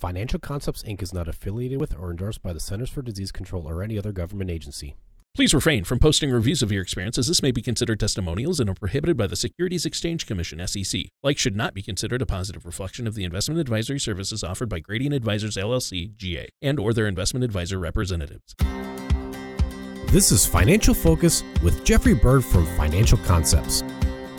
Financial Concepts Inc. is not affiliated with or endorsed by the Centers for Disease Control or any other government agency. Please refrain from posting reviews of your experience as this may be considered testimonials and are prohibited by the Securities Exchange Commission SEC. Like should not be considered a positive reflection of the investment advisory services offered by Gradient Advisors LLC GA and or their investment advisor representatives. This is Financial Focus with Jeffrey Bird from Financial Concepts.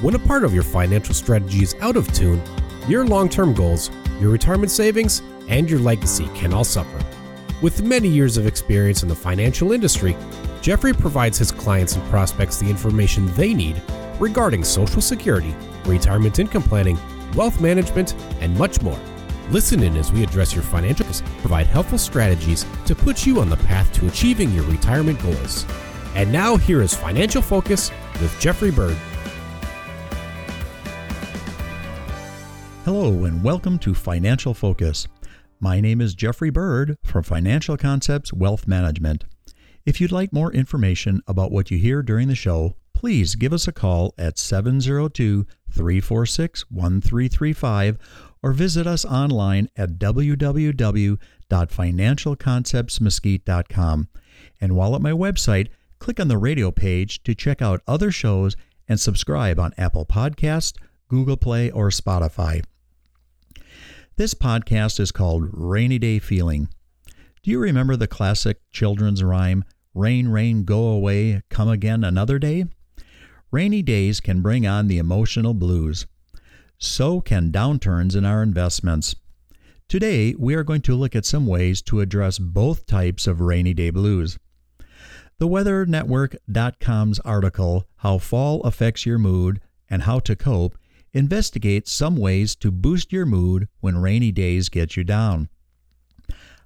When a part of your financial strategy is out of tune, your long-term goals, your retirement savings, and your legacy can all suffer. With many years of experience in the financial industry, Jeffrey provides his clients and prospects the information they need regarding Social Security, retirement income planning, wealth management, and much more. Listen in as we address your financial financials, provide helpful strategies to put you on the path to achieving your retirement goals. And now, here is Financial Focus with Jeffrey Bird. Hello, and welcome to Financial Focus. My name is Jeffrey Bird from Financial Concepts Wealth Management. If you'd like more information about what you hear during the show, please give us a call at 702 346 1335 or visit us online at www.financialconceptsmesquite.com. And while at my website, click on the radio page to check out other shows and subscribe on Apple Podcast, Google Play, or Spotify. This podcast is called Rainy Day Feeling. Do you remember the classic children's rhyme, Rain, Rain, Go Away, Come Again Another Day? Rainy days can bring on the emotional blues. So can downturns in our investments. Today, we are going to look at some ways to address both types of rainy day blues. The WeatherNetwork.com's article, How Fall Affects Your Mood and How to Cope, investigates some ways to boost your mood when rainy days get you down.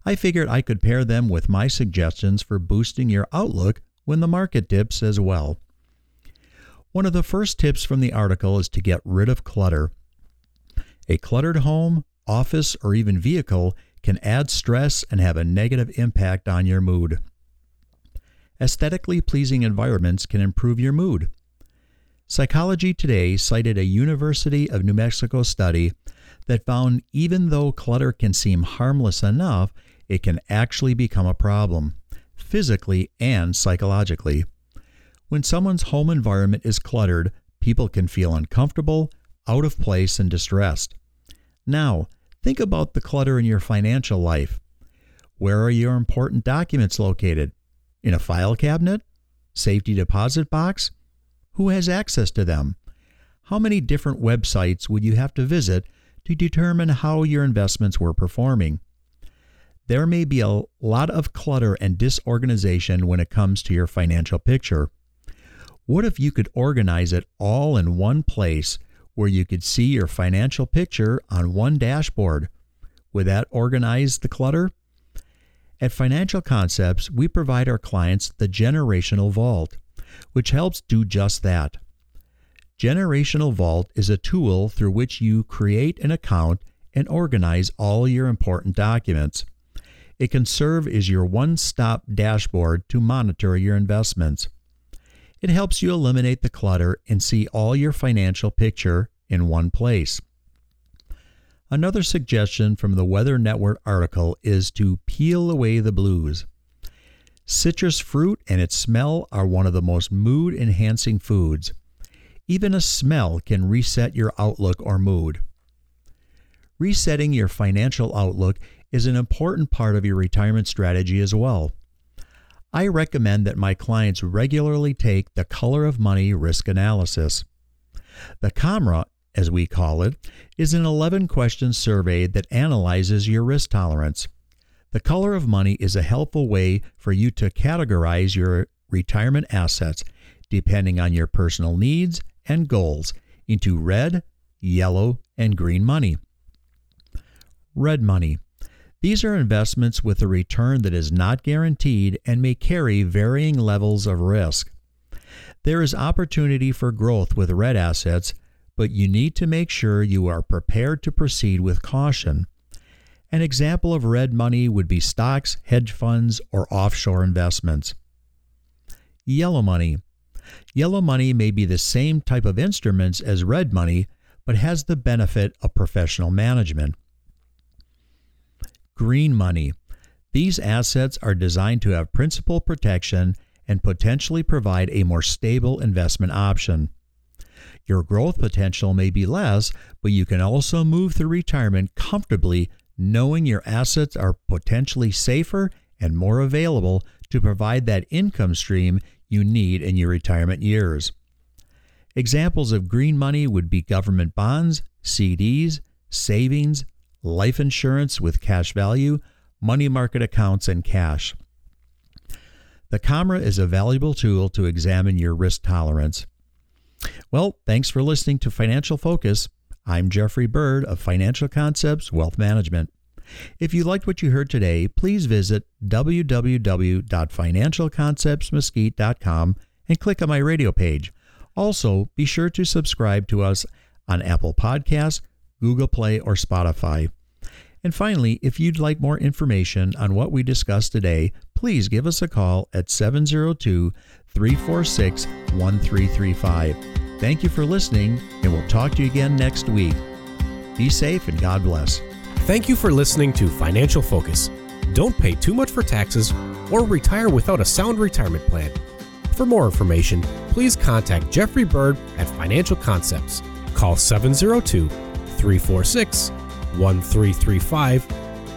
I figured I could pair them with my suggestions for boosting your outlook when the market dips as well. One of the first tips from the article is to get rid of clutter. A cluttered home, office, or even vehicle can add stress and have a negative impact on your mood. Aesthetically pleasing environments can improve your mood. Psychology Today cited a University of New Mexico study that found even though clutter can seem harmless enough, it can actually become a problem, physically and psychologically. When someone's home environment is cluttered, people can feel uncomfortable, out of place, and distressed. Now, think about the clutter in your financial life. Where are your important documents located? In a file cabinet? Safety deposit box? Who has access to them? How many different websites would you have to visit to determine how your investments were performing? There may be a lot of clutter and disorganization when it comes to your financial picture. What if you could organize it all in one place where you could see your financial picture on one dashboard? Would that organize the clutter? At Financial Concepts, we provide our clients the Generational Vault, which helps do just that. Generational Vault is a tool through which you create an account and organize all your important documents. It can serve as your one stop dashboard to monitor your investments. It helps you eliminate the clutter and see all your financial picture in one place. Another suggestion from the Weather Network article is to peel away the blues. Citrus fruit and its smell are one of the most mood enhancing foods. Even a smell can reset your outlook or mood. Resetting your financial outlook is an important part of your retirement strategy as well. I recommend that my clients regularly take the color of money risk analysis. The COMRA, as we call it, is an 11 question survey that analyzes your risk tolerance. The color of money is a helpful way for you to categorize your retirement assets depending on your personal needs and goals into red, yellow, and green money. Red money these are investments with a return that is not guaranteed and may carry varying levels of risk. There is opportunity for growth with red assets, but you need to make sure you are prepared to proceed with caution. An example of red money would be stocks, hedge funds, or offshore investments. Yellow money. Yellow money may be the same type of instruments as red money, but has the benefit of professional management. green money. These assets are designed to have principal protection and potentially provide a more stable investment option. Your growth potential may be less, but you can also move through retirement comfortably knowing your assets are potentially safer and more available to provide that income stream you need in your retirement years. Examples of green money would be government bonds, CDs, savings, life insurance with cash value, money market accounts, and cash. The COMRA is a valuable tool to examine your risk tolerance. Well, thanks for listening to Financial Focus. I'm Jeffrey Bird of Financial Concepts Wealth Management. If you liked what you heard today, please visit www.financialconceptsmesquite.com and click on my radio page. Also, be sure to subscribe to us on Apple Podcasts, Google Play, or Spotify. And finally, if you'd like more information on what we discussed today, please give us a call at 702 346 1335. Thank you for listening, and we'll talk to you again next week. Be safe and God bless. Thank you for listening to Financial Focus. Don't pay too much for taxes or retire without a sound retirement plan. For more information, please contact Jeffrey Bird at Financial Concepts. Call 702 346 1335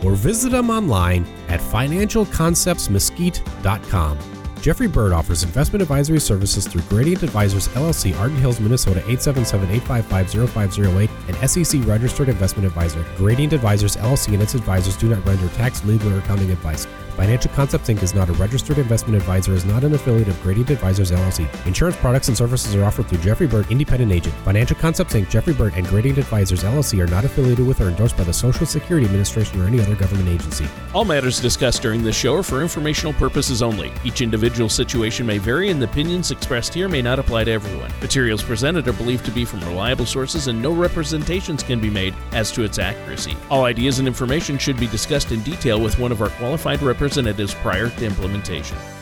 or visit them online at financialconceptsmesquite.com. Jeffrey Bird offers investment advisory services through Gradient Advisors LLC, Arden Hills, Minnesota 877-855-0508, and SEC registered investment advisor. Gradient Advisors LLC and its advisors do not render tax, legal, or accounting advice. Financial Concepts Inc. is not a registered investment advisor, is not an affiliate of Gradient Advisors LLC. Insurance products and services are offered through Jeffrey Bird, independent agent. Financial Concepts Inc., Jeffrey Bird, and Gradient Advisors LLC are not affiliated with or endorsed by the Social Security Administration or any other government agency. All matters discussed during this show are for informational purposes only. Each individual situation may vary, and the opinions expressed here may not apply to everyone. Materials presented are believed to be from reliable sources, and no representations can be made as to its accuracy. All ideas and information should be discussed in detail with one of our qualified representatives representatives prior to implementation.